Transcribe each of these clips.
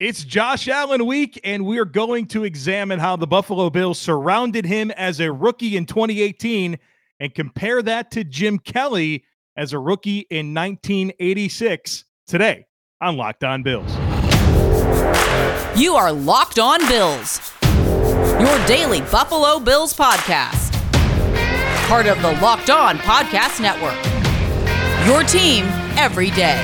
It's Josh Allen week, and we're going to examine how the Buffalo Bills surrounded him as a rookie in 2018 and compare that to Jim Kelly as a rookie in 1986 today on Locked On Bills. You are Locked On Bills, your daily Buffalo Bills podcast. Part of the Locked On Podcast Network. Your team every day.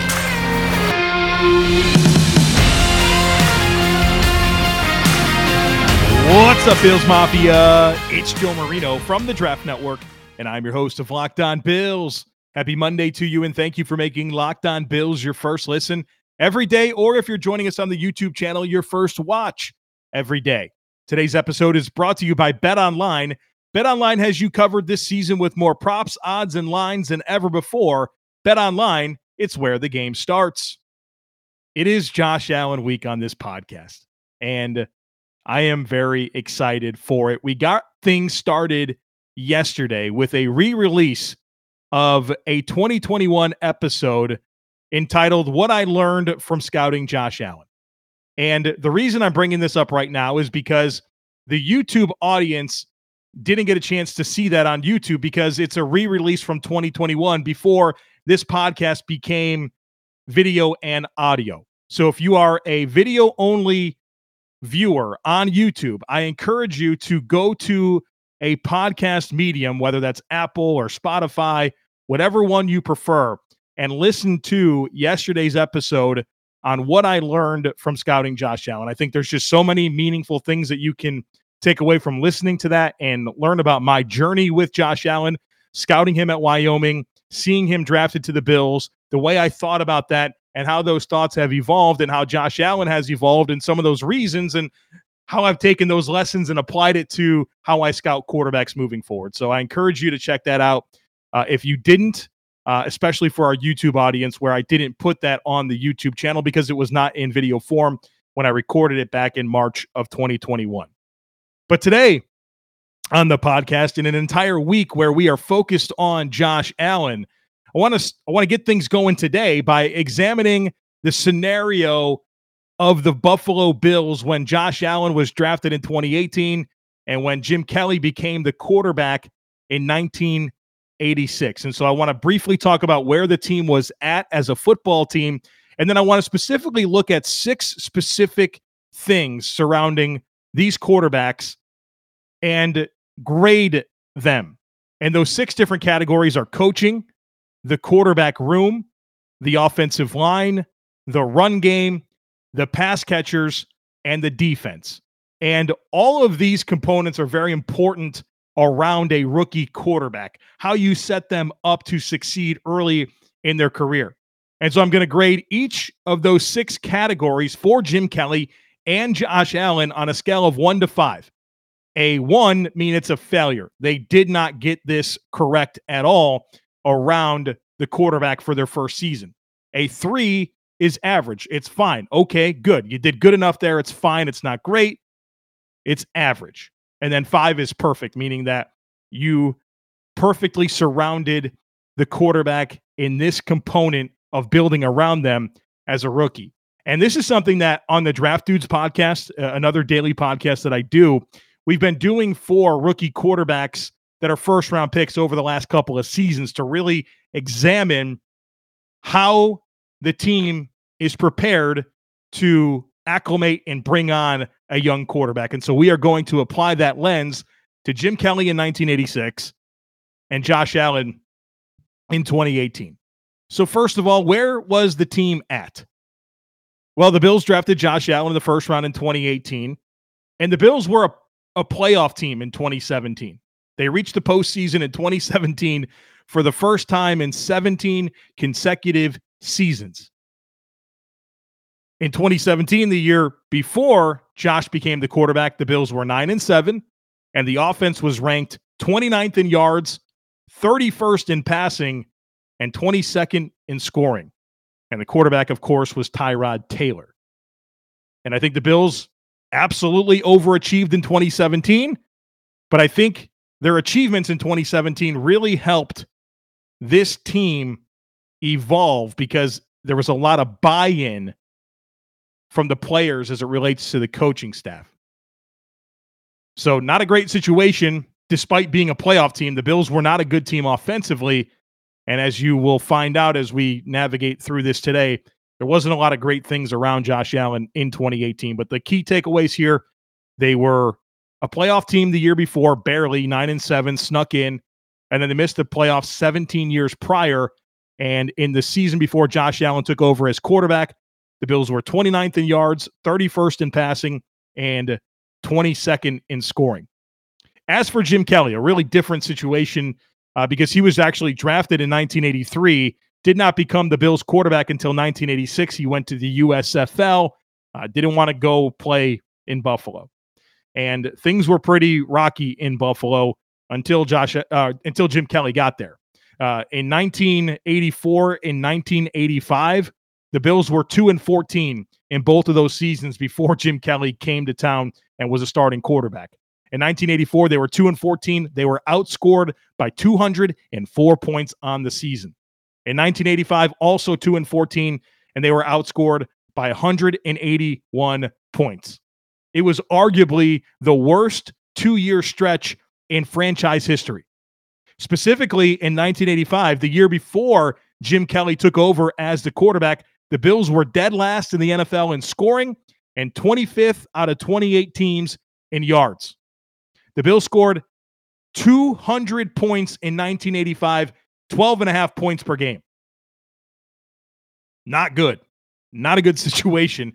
What's up, Bills Mafia? It's Joe Marino from the Draft Network, and I'm your host of Locked On Bills. Happy Monday to you, and thank you for making Locked On Bills your first listen every day, or if you're joining us on the YouTube channel, your first watch every day. Today's episode is brought to you by Bet Online. Bet Online has you covered this season with more props, odds, and lines than ever before. Bet Online, it's where the game starts. It is Josh Allen week on this podcast, and I am very excited for it. We got things started yesterday with a re release of a 2021 episode entitled What I Learned from Scouting Josh Allen. And the reason I'm bringing this up right now is because the YouTube audience didn't get a chance to see that on YouTube because it's a re release from 2021 before this podcast became video and audio. So if you are a video only viewer on YouTube, I encourage you to go to a podcast medium, whether that's Apple or Spotify, whatever one you prefer, and listen to yesterday's episode on what I learned from scouting Josh Allen. I think there's just so many meaningful things that you can take away from listening to that and learn about my journey with Josh Allen, scouting him at Wyoming, seeing him drafted to the Bills, the way I thought about that and how those thoughts have evolved and how Josh Allen has evolved and some of those reasons and how I've taken those lessons and applied it to how I scout quarterbacks moving forward. So I encourage you to check that out. Uh, if you didn't, uh, especially for our YouTube audience, where I didn't put that on the YouTube channel because it was not in video form when I recorded it back in March of 2021. But today on the podcast, in an entire week where we are focused on Josh Allen, I want to I want to get things going today by examining the scenario of the Buffalo Bills when Josh Allen was drafted in 2018 and when Jim Kelly became the quarterback in 1986. And so I want to briefly talk about where the team was at as a football team and then I want to specifically look at six specific things surrounding these quarterbacks and grade them. And those six different categories are coaching, the quarterback room, the offensive line, the run game, the pass catchers, and the defense. And all of these components are very important around a rookie quarterback, how you set them up to succeed early in their career. And so I'm going to grade each of those six categories for Jim Kelly and Josh Allen on a scale of one to five. A one mean it's a failure. They did not get this correct at all around the quarterback for their first season. A three is average. It's fine. Okay, good. You did good enough there. It's fine. It's not great. It's average. And then five is perfect, meaning that you perfectly surrounded the quarterback in this component of building around them as a rookie. And this is something that on the Draft Dudes podcast, uh, another daily podcast that I do, we've been doing for rookie quarterbacks that are first round picks over the last couple of seasons to really examine how the team is prepared to acclimate and bring on a young quarterback. And so we are going to apply that lens to Jim Kelly in 1986 and Josh Allen in 2018. So, first of all, where was the team at? Well, the Bills drafted Josh Allen in the first round in 2018, and the Bills were a, a playoff team in 2017. They reached the postseason in 2017 for the first time in 17 consecutive seasons. In 2017, the year before Josh became the quarterback, the Bills were 9 and 7 and the offense was ranked 29th in yards, 31st in passing and 22nd in scoring. And the quarterback of course was Tyrod Taylor. And I think the Bills absolutely overachieved in 2017, but I think their achievements in 2017 really helped this team evolve because there was a lot of buy in from the players as it relates to the coaching staff. So, not a great situation despite being a playoff team. The Bills were not a good team offensively. And as you will find out as we navigate through this today, there wasn't a lot of great things around Josh Allen in 2018. But the key takeaways here they were a playoff team the year before, barely nine and seven, snuck in, and then they missed the playoffs 17 years prior. And in the season before Josh Allen took over as quarterback, the Bills were 29th in yards, 31st in passing, and 22nd in scoring. As for Jim Kelly, a really different situation uh, because he was actually drafted in 1983, did not become the Bills quarterback until 1986. He went to the USFL, uh, didn't want to go play in Buffalo. And things were pretty rocky in Buffalo until Josh uh, until Jim Kelly got there. Uh, in 1984 and 1985, the Bills were 2 and 14 in both of those seasons before Jim Kelly came to town and was a starting quarterback. In 1984, they were 2 and 14. They were outscored by 204 points on the season. In 1985, also 2 and 14, and they were outscored by 181 points. It was arguably the worst two year stretch in franchise history. Specifically in 1985, the year before Jim Kelly took over as the quarterback, the Bills were dead last in the NFL in scoring and 25th out of 28 teams in yards. The Bills scored 200 points in 1985, 12 and a half points per game. Not good. Not a good situation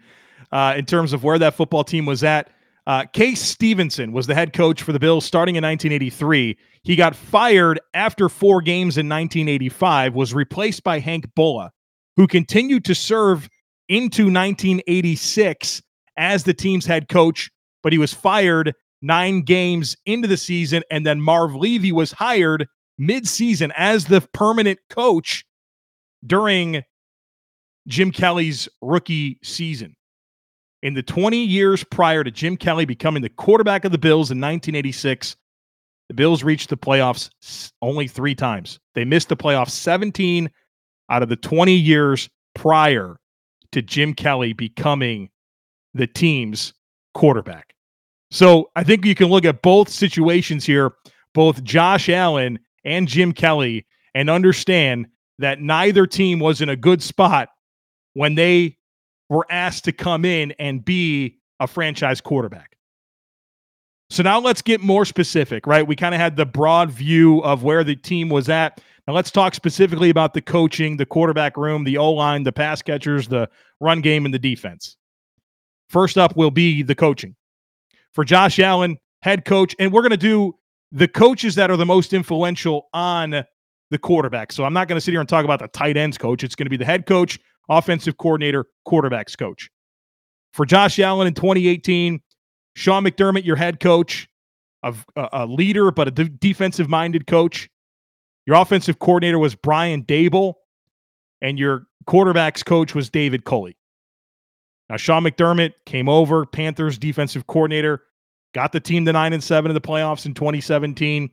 uh, in terms of where that football team was at. Uh, Kay Stephenson was the head coach for the Bills starting in 1983. He got fired after four games in 1985, was replaced by Hank Bullough, who continued to serve into 1986 as the team's head coach, but he was fired nine games into the season. And then Marv Levy was hired mid-season as the permanent coach during Jim Kelly's rookie season. In the 20 years prior to Jim Kelly becoming the quarterback of the Bills in 1986, the Bills reached the playoffs only three times. They missed the playoffs 17 out of the 20 years prior to Jim Kelly becoming the team's quarterback. So I think you can look at both situations here, both Josh Allen and Jim Kelly, and understand that neither team was in a good spot when they were asked to come in and be a franchise quarterback. So now let's get more specific, right? We kind of had the broad view of where the team was at. Now let's talk specifically about the coaching, the quarterback room, the O line, the pass catchers, the run game, and the defense. First up will be the coaching. For Josh Allen, head coach, and we're going to do the coaches that are the most influential on the quarterback. So I'm not going to sit here and talk about the tight ends coach. It's going to be the head coach, offensive coordinator, quarterbacks coach. For Josh Allen in 2018, Sean McDermott, your head coach, a, a leader, but a de- defensive minded coach. Your offensive coordinator was Brian Daboll, and your quarterbacks coach was David Culley. Now, Sean McDermott came over, Panthers defensive coordinator, got the team to nine and seven in the playoffs in 2017.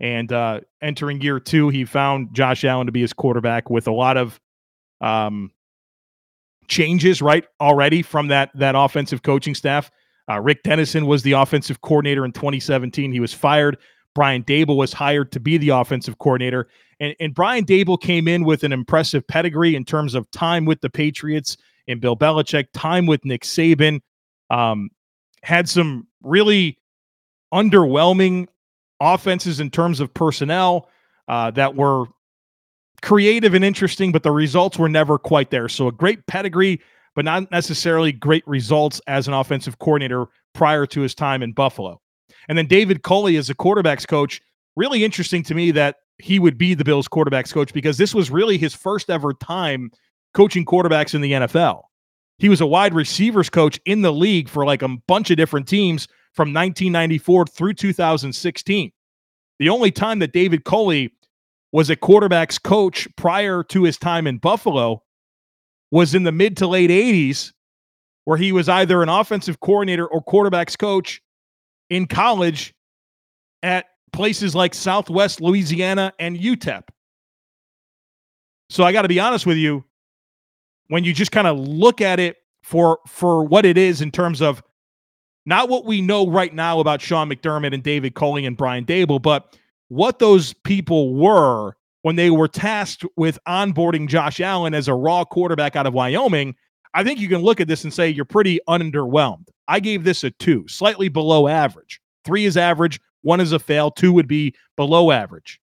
And uh, entering year two, he found Josh Allen to be his quarterback with a lot of um, changes right already from that that offensive coaching staff. Uh, Rick Dennison was the offensive coordinator in 2017. He was fired. Brian Daboll was hired to be the offensive coordinator. And, and Brian Daboll came in with an impressive pedigree in terms of time with the Patriots and Bill Belichick, time with Nick Saban. Um, had some really underwhelming offenses in terms of personnel uh, that were creative and interesting, but the results were never quite there. So a great pedigree, but not necessarily great results as an offensive coordinator prior to his time in Buffalo. And then David Culley as a quarterbacks coach, really interesting to me that he would be the Bills quarterbacks coach because this was really his first ever time coaching quarterbacks in the NFL. He was a wide receivers coach in the league for like a bunch of different teams from 1994 through 2016. The only time that David Culley was a quarterback's coach prior to his time in Buffalo was in the mid to late 80s, where he was either an offensive coordinator or quarterback's coach in college at places like Southwest Louisiana and UTEP. So I got to be honest with you, when you just kind of look at it for for what it is in terms of not what we know right now about Sean McDermott and David Culley and Brian Daboll, but what those people were when they were tasked with onboarding Josh Allen as a raw quarterback out of Wyoming, I think you can look at this and say you're pretty underwhelmed. I gave this a two, slightly below average. Three is average, one is a fail, two would be below average.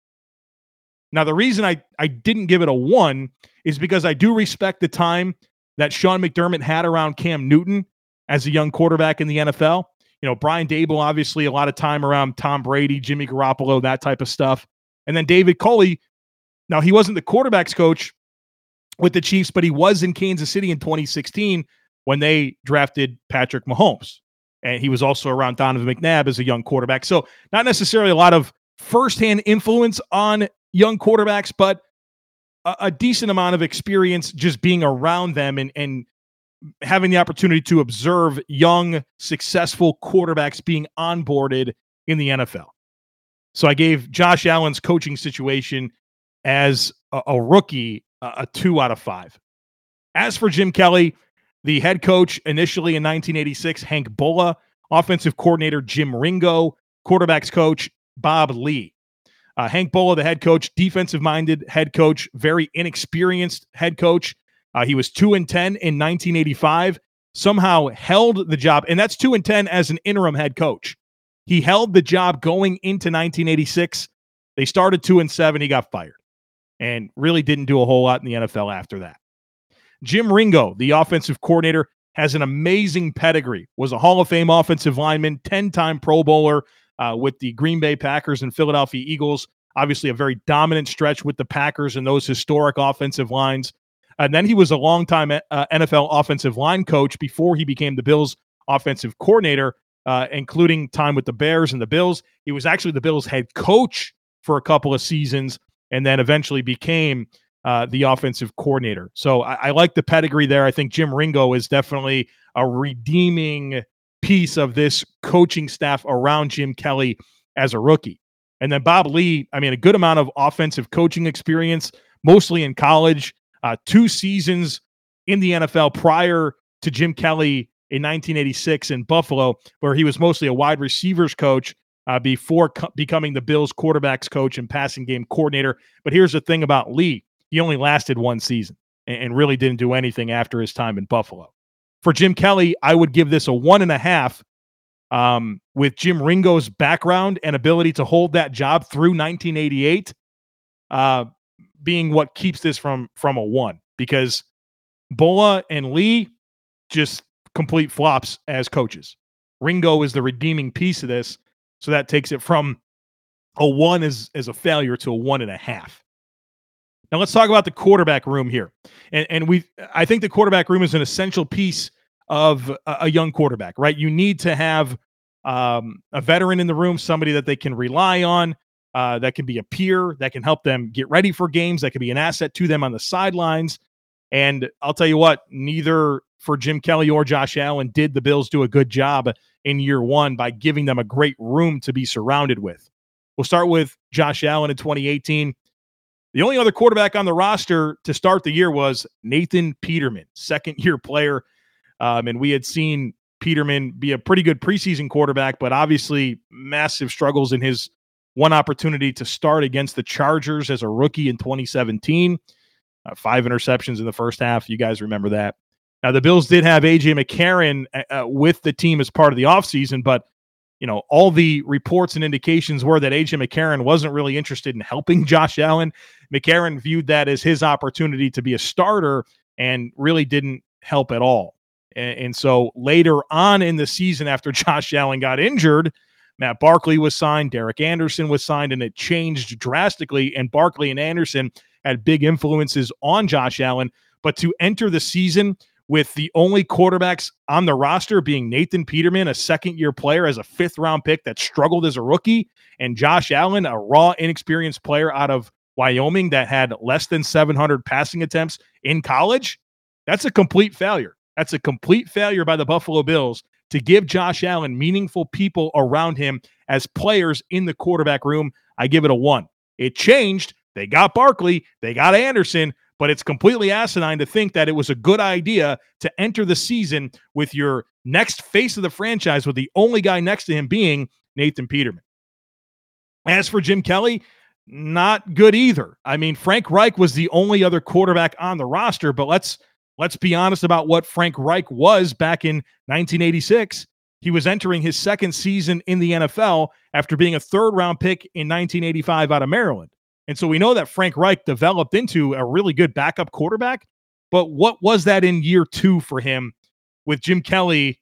Now, the reason I, I didn't give it a one is because I do respect the time that Sean McDermott had around Cam Newton as a young quarterback in the NFL. You know, Brian Daboll, obviously, a lot of time around Tom Brady, Jimmy Garoppolo, that type of stuff. And then David Culley, now, he wasn't the quarterback's coach with the Chiefs, but he was in Kansas City in 2016 when they drafted Patrick Mahomes. And he was also around Donovan McNabb as a young quarterback. So, not necessarily a lot of firsthand influence on young quarterbacks, but a, a decent amount of experience just being around them and, and having the opportunity to observe young, successful quarterbacks being onboarded in the NFL. So I gave Josh Allen's coaching situation as a, a rookie a two out of five. As for Jim Kelly, the head coach initially in 1986, Hank Bullough, offensive coordinator Jim Ringo, quarterbacks coach Bob Lee. Uh, Hank Bullough, the head coach, defensive minded head coach, very inexperienced head coach. Uh, he was 2 and 10 in 1985, somehow held the job, and that's 2 and 10 as an interim head coach. He held the job going into 1986. They started 2 and 7, he got fired and really didn't do a whole lot in the NFL after that. Jim Ringo, the offensive coordinator, has an amazing pedigree, was a Hall of Fame offensive lineman, 10 time Pro Bowler uh, with the Green Bay Packers and Philadelphia Eagles. Obviously, a very dominant stretch with the Packers and those historic offensive lines. And then he was a longtime uh, NFL offensive line coach before he became the Bills offensive coordinator, uh, including time with the Bears and the Bills. He was actually the Bills head coach for a couple of seasons and then eventually became uh, the offensive coordinator. So I, I, like the pedigree there. I think Jim Ringo is definitely a redeeming piece of this coaching staff around Jim Kelly as a rookie. And then Bob Lee, I mean, a good amount of offensive coaching experience, mostly in college, uh, two seasons in the NFL prior to Jim Kelly in 1986 in Buffalo, where he was mostly a wide receivers coach uh, before co- becoming the Bills quarterbacks coach and passing game coordinator. But here's the thing about Lee he only lasted one season and, and really didn't do anything after his time in Buffalo. For Jim Kelly, I would give this a one and a half. Um, with Jim Ringo's background and ability to hold that job through 1988, uh, being what keeps this from from a one because Bullough and Lee just complete flops as coaches. Ringo is the redeeming piece of this, so that takes it from a one as, as a failure to a one and a half. Now let's talk about the quarterback room here. And and we I think the quarterback room is an essential piece of a, a young quarterback, right? You need to have um, a veteran in the room, somebody that they can rely on, uh, that can be a peer, that can help them get ready for games, that can be an asset to them on the sidelines. And I'll tell you what, neither for Jim Kelly or Josh Allen did the Bills do a good job in year one by giving them a great room to be surrounded with. We'll start with Josh Allen in 2018. The only other quarterback on the roster to start the year was Nathan Peterman, second year player. Um, and we had seen Peterman be a pretty good preseason quarterback, but obviously massive struggles in his one opportunity to start against the Chargers as a rookie in 2017. Uh, five interceptions in the first half. You guys remember that. Now, the Bills did have A.J. McCarron uh, uh, with the team as part of the offseason, but, you know, all the reports and indications were that A.J. McCarron wasn't really interested in helping Josh Allen. McCarron viewed that as his opportunity to be a starter and really didn't help at all. And, and so later on in the season, after Josh Allen got injured, Matt Barkley was signed, Derek Anderson was signed, and it changed drastically. And Barkley and Anderson had big influences on Josh Allen. But to enter the season with the only quarterbacks on the roster being Nathan Peterman, a second year player as a fifth round pick that struggled as a rookie, and Josh Allen, a raw, inexperienced player out of Wyoming that had less than 700 passing attempts in college. That's a complete failure. That's a complete failure by the Buffalo Bills to give Josh Allen meaningful people around him as players in the quarterback room. I give it a one. It changed. They got Barkley, they got Anderson, but it's completely asinine to think that it was a good idea to enter the season with your next face of the franchise, with the only guy next to him being Nathan Peterman. As for Jim Kelly, not good either. I mean, Frank Reich was the only other quarterback on the roster, but let's let's be honest about what Frank Reich was back in 1986. He was entering his second season in the NFL after being a third round pick in 1985 out of Maryland. And so we know that Frank Reich developed into a really good backup quarterback. But what was that in year two for him with Jim Kelly,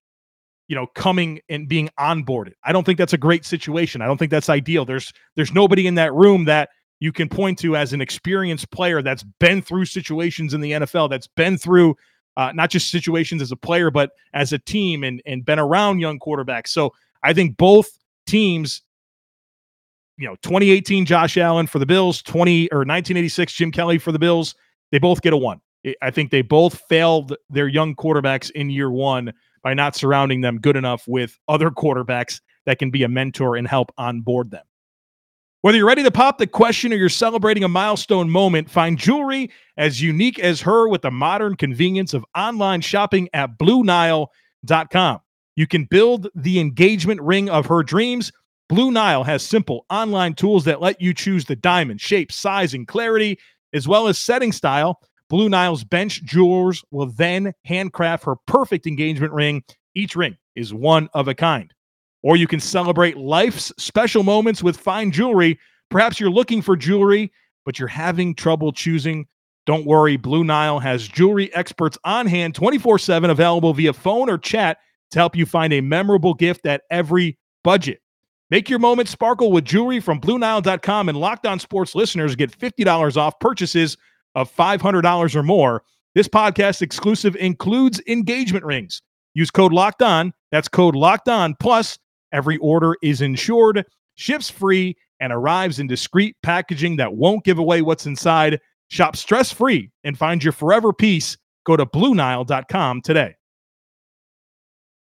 you know, coming and being onboarded? I don't think that's a great situation. I don't think that's ideal. There's there's nobody in that room that you can point to as an experienced player that's been through situations in the NFL, that's been through uh, not just situations as a player, but as a team and, and been around young quarterbacks. So I think both teams, you know, 2018 Josh Allen for the Bills, 20 or 1986 Jim Kelly for the Bills, they both get a one. I think they both failed their young quarterbacks in year one by not surrounding them good enough with other quarterbacks that can be a mentor and help onboard them. Whether you're ready to pop the question or you're celebrating a milestone moment, find jewelry as unique as her with the modern convenience of online shopping at BlueNile.com. You can build the engagement ring of her dreams. Blue Nile has simple online tools that let you choose the diamond, shape, size, and clarity, as well as setting style. Blue Nile's bench jewelers will then handcraft her perfect engagement ring. Each ring is one of a kind or you can celebrate life's special moments with fine jewelry. Perhaps you're looking for jewelry, but you're having trouble choosing. Don't worry, Blue Nile has jewelry experts on hand 24 7 available via phone or chat to help you find a memorable gift at every budget. Make your moment sparkle with jewelry from BlueNile.com and Locked On Sports listeners get $50 off purchases of $500 or more. This podcast exclusive includes engagement rings. Use code Locked On. That's code Locked On. Plus, Every order is insured, ships free, and arrives in discreet packaging that won't give away what's inside. Shop stress free and find your forever peace. Go to BlueNile.com today.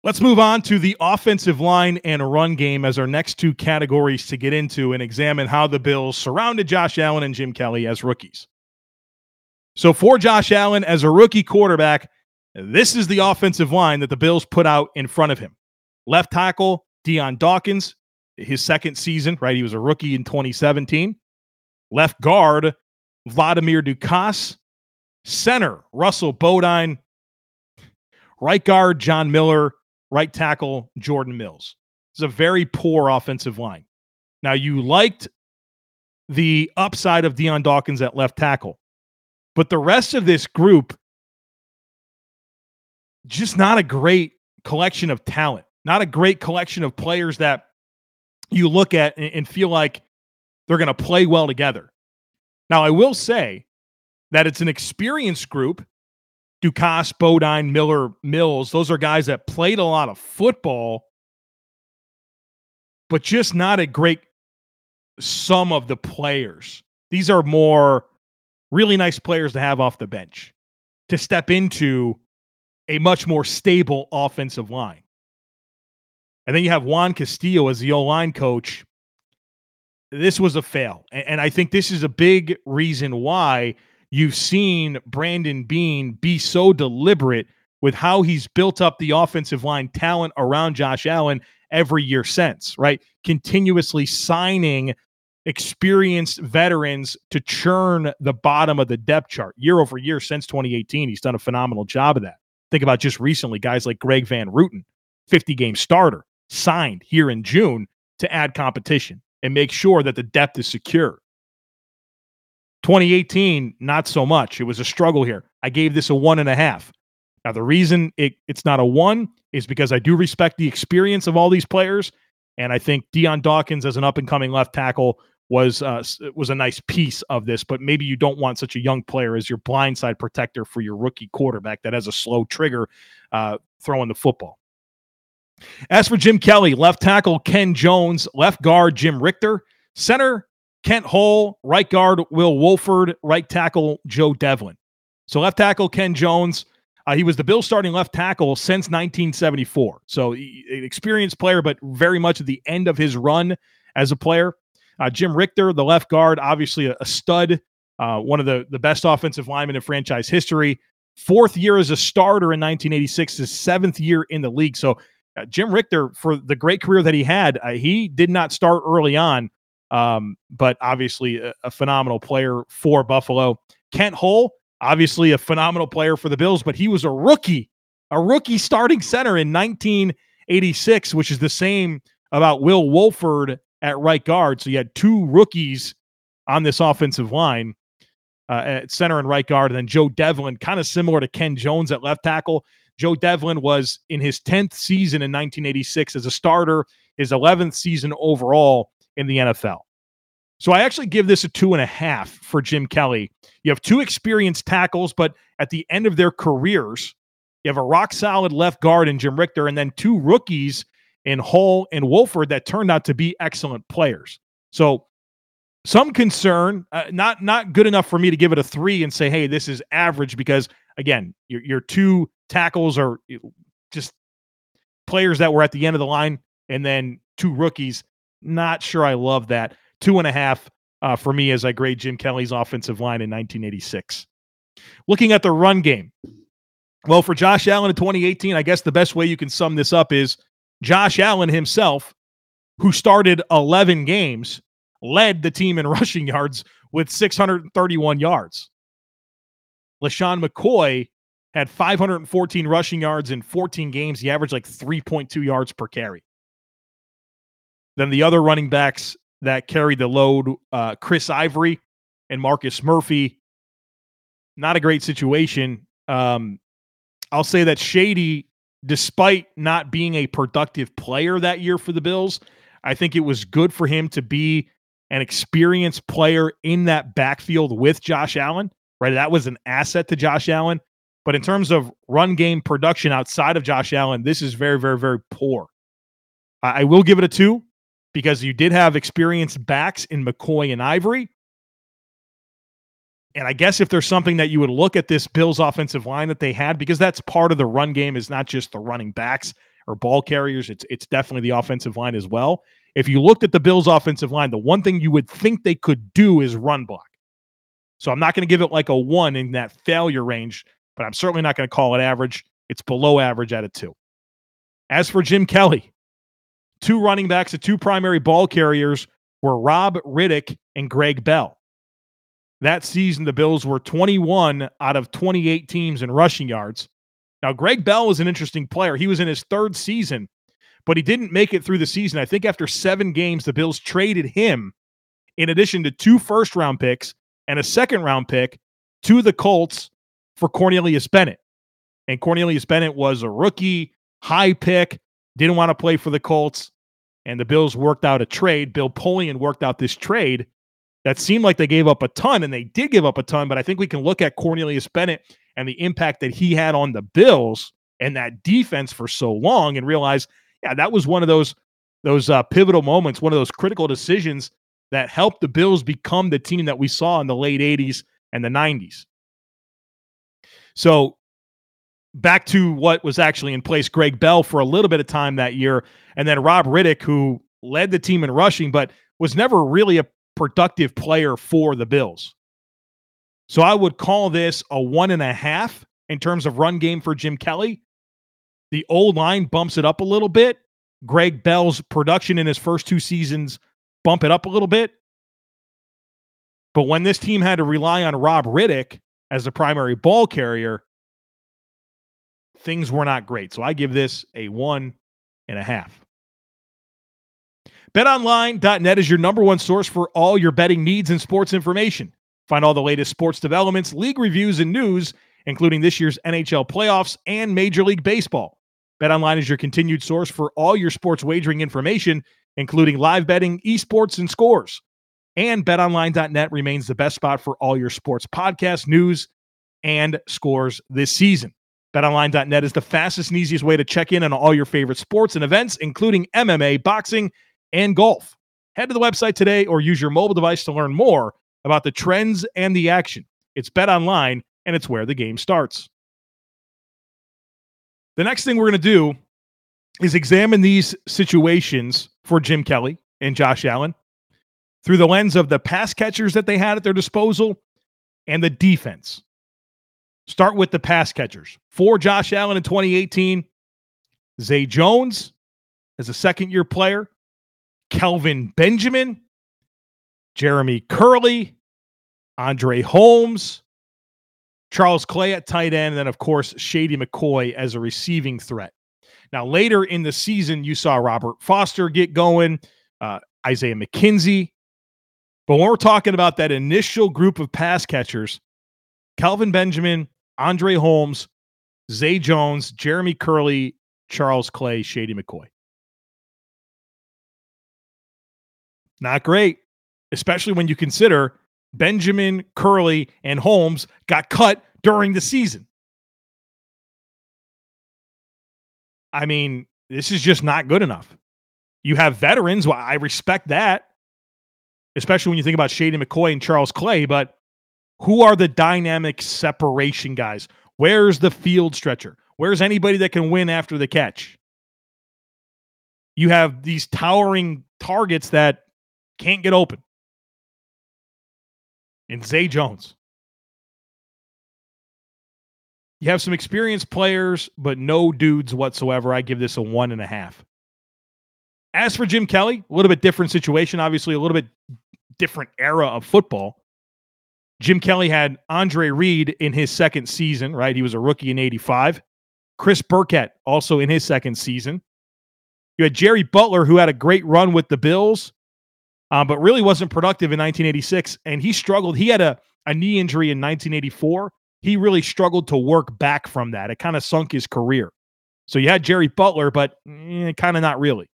Let's move on to the offensive line and run game as our next two categories to get into and examine how the Bills surrounded Josh Allen and Jim Kelly as rookies. So, for Josh Allen as a rookie quarterback, this is the offensive line that the Bills put out in front of him. Left tackle, Dion Dawkins, his second season, right? He was a rookie in 2017. Left guard, Vladimir Ducasse. Center, Russell Bodine. Right guard, John Miller. Right tackle, Jordan Mills. It's a very poor offensive line. Now, you liked the upside of Dion Dawkins at left tackle, but the rest of this group, just not a great collection of talent not a great collection of players that you look at and feel like they're going to play well together. Now, I will say that it's an experienced group. Ducasse, Bodine, Miller, Mills, those are guys that played a lot of football, but just not a great sum of the players. These are more really nice players to have off the bench to step into a much more stable offensive line. And then you have Juan Castillo as the O line coach. This was a fail. And I think this is a big reason why you've seen Brandon Beane be so deliberate with how he's built up the offensive line talent around Josh Allen every year since, right? Continuously signing experienced veterans to churn the bottom of the depth chart year over year since 2018. He's done a phenomenal job of that. Think about just recently, guys like Greg Van Roten, 50 game starter, signed here in June to add competition and make sure that the depth is secure. 2018, not so much. It was a struggle here. I gave this a one and a half. Now, the reason it, it's not a one is because I do respect the experience of all these players. And I think Dion Dawkins as an up and coming left tackle was uh, was a nice piece of this, but maybe you don't want such a young player as your blindside protector for your rookie quarterback that has a slow trigger uh, throwing the football. As for Jim Kelly, left tackle Ken Jones, left guard Jim Ritcher, center Kent Hull, right guard Will Wolford, right tackle Joe Devlin. So left tackle Ken Jones, uh, he was the Bill starting left tackle since 1974. So an experienced player, but very much at the end of his run as a player. Uh, Jim Ritcher, the left guard, obviously a, a stud uh, one of the, the best offensive linemen in franchise history. Fourth year as a starter in 1986, his seventh year in the league. So, uh, Jim Ritcher, for the great career that he had, uh, he did not start early on, um, but obviously a, a, phenomenal player for Buffalo. Kent Hull, obviously a phenomenal player for the Bills, but he was a rookie, a rookie starting center in 1986, which is the same about Will Wolford at right guard. So you had two rookies on this offensive line uh, at center and right guard. And then Joe Devlin, kind of similar to Ken Jones at left tackle. Joe Devlin was in his 10th season in 1986 as a starter, his 11th season overall in the NFL. So I actually give this a two and a half for Jim Kelly. You have two experienced tackles, but at the end of their careers, you have a rock solid left guard in Jim Ritcher, and then two rookies in Hull and Wolford that turned out to be excellent players. So some concern, uh, not not good enough for me to give it a three and say, hey, this is average because again, your your two tackles are just players that were at the end of the line, and then two rookies. Not sure I love that. Two and a half uh, for me as I grade Jim Kelly's offensive line in 1986. Looking at the run game. Well, for Josh Allen in 2018, I guess the best way you can sum this up is Josh Allen himself, who started 11 games, led the team in rushing yards with 631 yards. LeSean McCoy had 514 rushing yards in 14 games. He averaged like 3.2 yards per carry. Then the other running backs that carried the load, uh, Chris Ivory and Marcus Murphy, not a great situation. Um, I'll say that Shady despite not being a productive player that year for the Bills, I think it was good for him to be an experienced player in that backfield with Josh Allen, right? That was an asset to Josh Allen. But in terms of run game production outside of Josh Allen, this is very, very, very poor. I will give it a two because you did have experienced backs in McCoy and Ivory. And I guess if there's something that you would look at this Bills offensive line that they had, because that's part of the run game, is not just the running backs or ball carriers. It's it's definitely the offensive line as well. If you looked at the Bills offensive line, the one thing you would think they could do is run block. So I'm not going to give it like a one in that failure range, but I'm certainly not going to call it average. It's below average at a two. As for Jim Kelly, two running backs, the two primary ball carriers were Robb Riddick and Greg Bell. That season, the Bills were 21 out of 28 teams in rushing yards. Now, Greg Bell was an interesting player. He was in his third season, but he didn't make it through the season. I think after seven games, the Bills traded him, in addition to two first round picks and a second round pick, to the Colts for Cornelius Bennett. And Cornelius Bennett was a rookie, high pick, didn't want to play for the Colts. And the Bills worked out a trade. Bill Polian worked out this trade that seemed like they gave up a ton, and they did give up a ton. But I think we can look at Cornelius Bennett and the impact that he had on the Bills and that defense for so long, and realize, yeah, that was one of those those uh, pivotal moments, one of those critical decisions that helped the Bills become the team that we saw in the late '80s and the '90s. So back to what was actually in place Greg Bell for a little bit of time that year, and then Robb Riddick, who led the team in rushing, but was never really a productive player for the Bills. So I would call this a one and a half in terms of run game for Jim Kelly. The old line bumps it up a little bit. Greg Bell's production in his first two seasons bump it up a little bit. But when this team had to rely on Robb Riddick as the primary ball carrier, things were not great. So I give this a one and a half. BetOnline.net is your number one source for all your betting needs and sports information. Find all the latest sports developments, league reviews, and news, including this year's NHL playoffs and Major League Baseball. BetOnline is your continued source for all your sports wagering information, including live betting, esports, and scores. And betonline.net remains the best spot for all your sports podcast news and scores this season. BetOnline.net is the fastest and easiest way to check in on all your favorite sports and events, including MMA, boxing, and golf. Head to the website today or use your mobile device to learn more about the trends and the action. It's Bet Online, and it's where the game starts. The next thing we're going to do is examine these situations for Jim Kelly and Josh Allen through the lens of the pass catchers that they had at their disposal and the defense. Start with the pass catchers. For Josh Allen in 2018, Zay Jones as a second year player, Kelvin Benjamin, Jeremy Kerley, Andre Holmes, Charles Clay at tight end, and then, of course, Shady McCoy as a receiving threat. Now, later in the season, you saw Robert Foster get going, uh, Isaiah McKenzie. But when we're talking about that initial group of pass catchers, Kelvin Benjamin, Andre Holmes, Zay Jones, Jeremy Kerley, Charles Clay, Shady McCoy. Not great, especially when you consider Benjamin, Kerley, and Holmes got cut during the season. I mean, this is just not good enough. You have veterans. Well, I respect that, especially when you think about Shady McCoy and Charles Clay, but who are the dynamic separation guys? Where's the field stretcher? Where's anybody that can win after the catch? You have these towering targets that can't get open. And Zay Jones. You have some experienced players, but no dudes whatsoever. I give this a one and a half. As for Jim Kelly, a little bit different situation, obviously, a little bit different era of football. Jim Kelly had Andre Reed in his second season, right? He was a rookie in 85. Chris Burkett also in his second season. You had Jerry Butler, who had a great run with the Bills, uh, but really wasn't productive in 1986. And he struggled. He had a, a knee injury in 1984. He really struggled to work back from that. It kind of sunk his career. So you had Jerry Butler, but eh, kind of not really.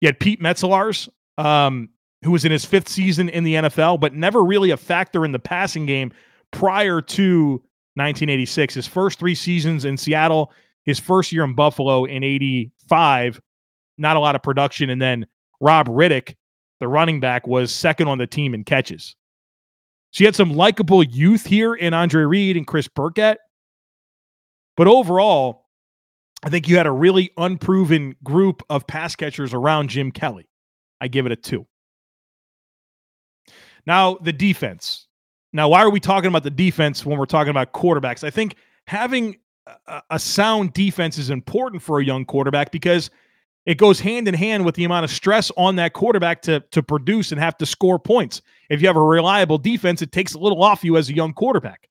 You had Pete Metzelaars, um, who was in his fifth season in the NFL, but never really a factor in the passing game prior to 1986. His first three seasons in Seattle, his first year in Buffalo in 85, not a lot of production. And then Robb Riddick, the running back, was second on the team in catches. So you had some likable youth here in Andre Reed and Chris Burkett. But overall, I think you had a really unproven group of pass catchers around Jim Kelly. I give it a two. Now, the defense. Now, why are we talking about the defense when we're talking about quarterbacks? I think having a, a sound defense is important for a young quarterback because it goes hand in hand with the amount of stress on that quarterback to, to produce and have to score points. If you have a reliable defense, it takes a little off you as a young quarterback.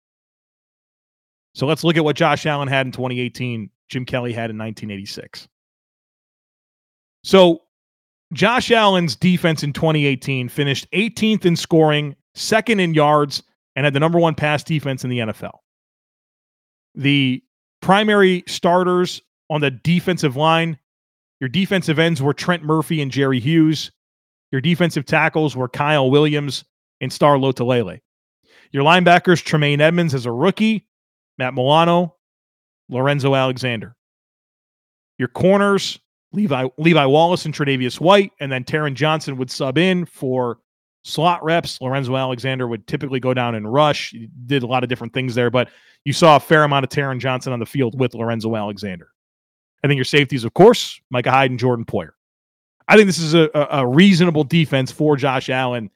So let's look at what Josh Allen had in 2018, Jim Kelly had in 1986. So Josh Allen's defense in 2018 finished 18th in scoring, second in yards, and had the number one pass defense in the NFL. The primary starters on the defensive line, your defensive ends were Trent Murphy and Jerry Hughes. Your defensive tackles were Kyle Williams and Star Lotulelei. Your linebackers, Tremaine Edmunds as a rookie, Matt Milano, Lorenzo Alexander. Your corners, Levi Levi Wallace and Tre'Davious White, and then Taron Johnson would sub in for slot reps. Lorenzo Alexander would typically go down and rush. He did a lot of different things there, but you saw a fair amount of Taron Johnson on the field with Lorenzo Alexander. I think your safeties, of course, Micah Hyde and Jordan Poyer. I think this is a, a reasonable defense for Josh Allen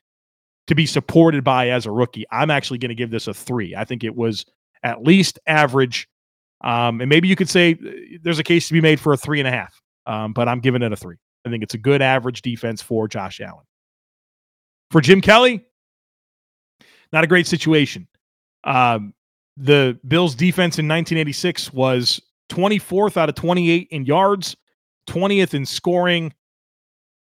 to be supported by as a rookie. I'm actually going to give this a three. I think it was at least average. Um, and maybe you could say uh, there's a case to be made for a three and a half um, but I'm giving it a three. I think it's a good average defense for Josh Allen. For Jim Kelly, not a great situation. Um, the Bills' defense in 1986 was 24th out of 28 in yards, 20th in scoring.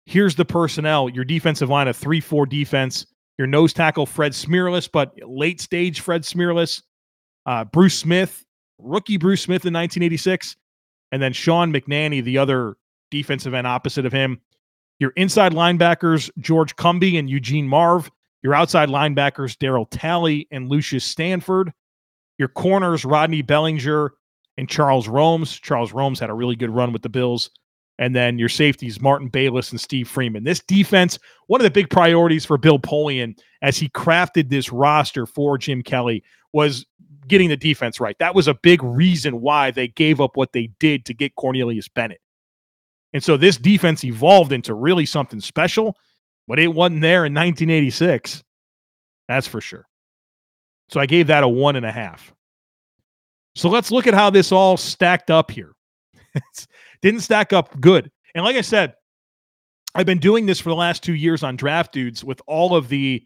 Here's the personnel your defensive line, a 3 4 defense. Your nose tackle, Fred Smerlas, but late stage Fred Smerlas. Uh, Bruce Smith, rookie Bruce Smith in 1986 and then Sean McNanie, the other defensive end opposite of him. Your inside linebackers, George Cumby and Eugene Marve. Your outside linebackers, Daryl Talley and Lucius Sanford. Your corners, Rodney Bellinger and Charles Romes. Charles Romes had a really good run with the Bills. And then your safeties, Martin Bayless and Steve Freeman. This defense, one of the big priorities for Bill Polian as he crafted this roster for Jim Kelly was getting the defense right. That was a big reason why they gave up what they did to get Cornelius Bennett. And so this defense evolved into really something special, but it wasn't there in 1986. That's for sure. So I gave that a one and a half. So let's look at how this all stacked up here. Didn't stack up good. And like I said, I've been doing this for the last two years on draft dudes with all of the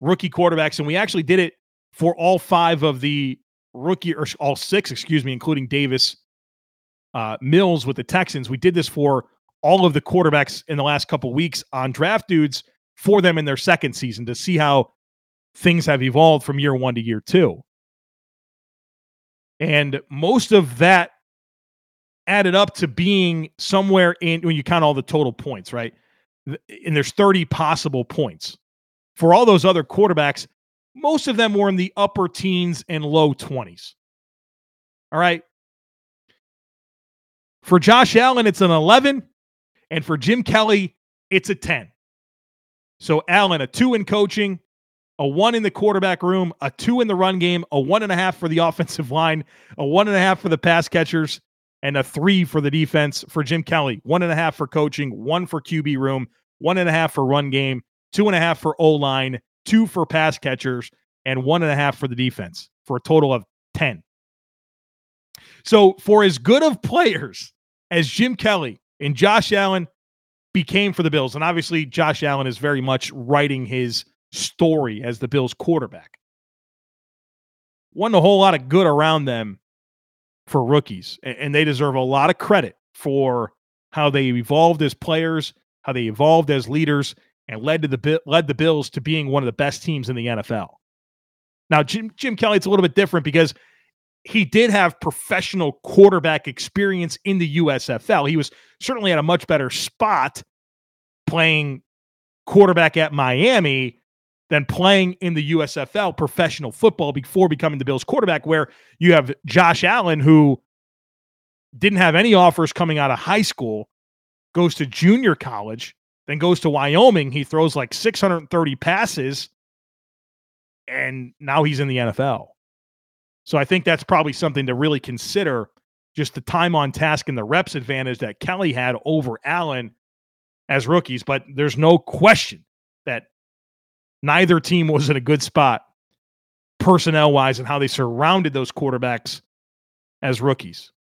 rookie quarterbacks, and we actually did it for all five of the rookie or all six, excuse me, including Davis uh, Mills with the Texans. We did this for all of the quarterbacks in the last couple weeks on draft dudes for them in their second season to see how things have evolved from year one to year two. And most of that added up to being somewhere in when you count all the total points, right? And there's 30 possible points. For all those other quarterbacks, most of them were in the upper teens and low 20s. All right. For Josh Allen, it's an 11. And for Jim Kelly, it's a 10. So Allen, a two in coaching, a one in the quarterback room, a two in the run game, a one and a half for the offensive line, a one and a half for the pass catchers, and a three for the defense for Jim Kelly. One and a half for coaching, one for QB room, one and a half for run game, two and a half for O line, two for pass catchers, and one and a half for the defense for a total of 10. So, for as good of players as Jim Kelly and Josh Allen became for the Bills, and obviously Josh Allen is very much writing his story as the Bills quarterback, wasn't a whole lot of good around them for rookies. And they deserve a lot of credit for how they evolved as players, how they evolved as leaders, and led to the led the Bills to being one of the best teams in the NFL. Now, Jim, Jim Kelly, it's a little bit different because he did have professional quarterback experience in the USFL. He was certainly at a much better spot playing quarterback at Miami than playing in the USFL professional football before becoming the Bills quarterback, where you have Josh Allen, who didn't have any offers coming out of high school, goes to junior college, then goes to Wyoming. He throws like 630 passes, and now he's in the NFL. So I think that's probably something to really consider just the time on task and the reps advantage that Kelly had over Allen as rookies. But there's no question that neither team was in a good spot personnel wise and how they surrounded those quarterbacks as rookies.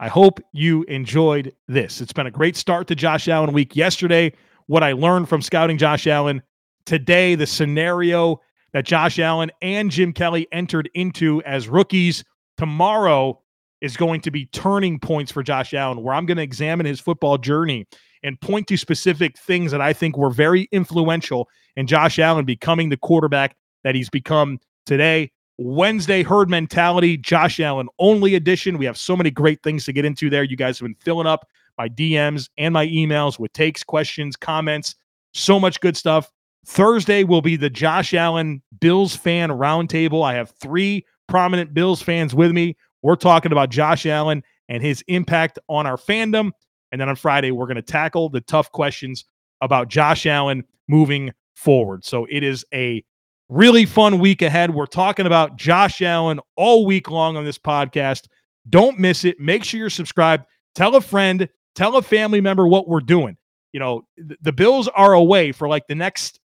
I hope you enjoyed this. It's been a great start to Josh Allen week. Yesterday, what I learned from scouting Josh Allen. Today, the scenario that Josh Allen and Jim Kelly entered into as rookies. Tomorrow is going to be turning points for Josh Allen, where I'm going to examine his football journey and point to specific things that I think were very influential in Josh Allen becoming the quarterback that he's become today. Wednesday herd mentality, Josh Allen only edition. We have so many great things to get into there. You guys have been filling up my DMs and my emails with takes, questions, comments, so much good stuff. Thursday will be the Josh Allen Bills fan roundtable. I have three prominent Bills fans with me. We're talking about Josh Allen and his impact on our fandom. And then on Friday, we're going to tackle the tough questions about Josh Allen moving forward. So it is a really fun week ahead. We're talking about Josh Allen all week long on this podcast. Don't miss it. Make sure you're subscribed. Tell a friend, tell a family member what we're doing. You know, the Bills are away for like the next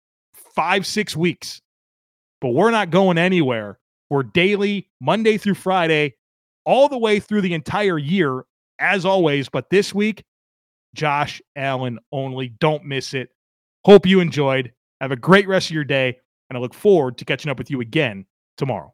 five, six weeks, but we're not going anywhere. We're daily, Monday through Friday, all the way through the entire year, as always. But this week, Josh Allen only. Don't miss it. Hope you enjoyed. Have a great rest of your day, and I look forward to catching up with you again tomorrow.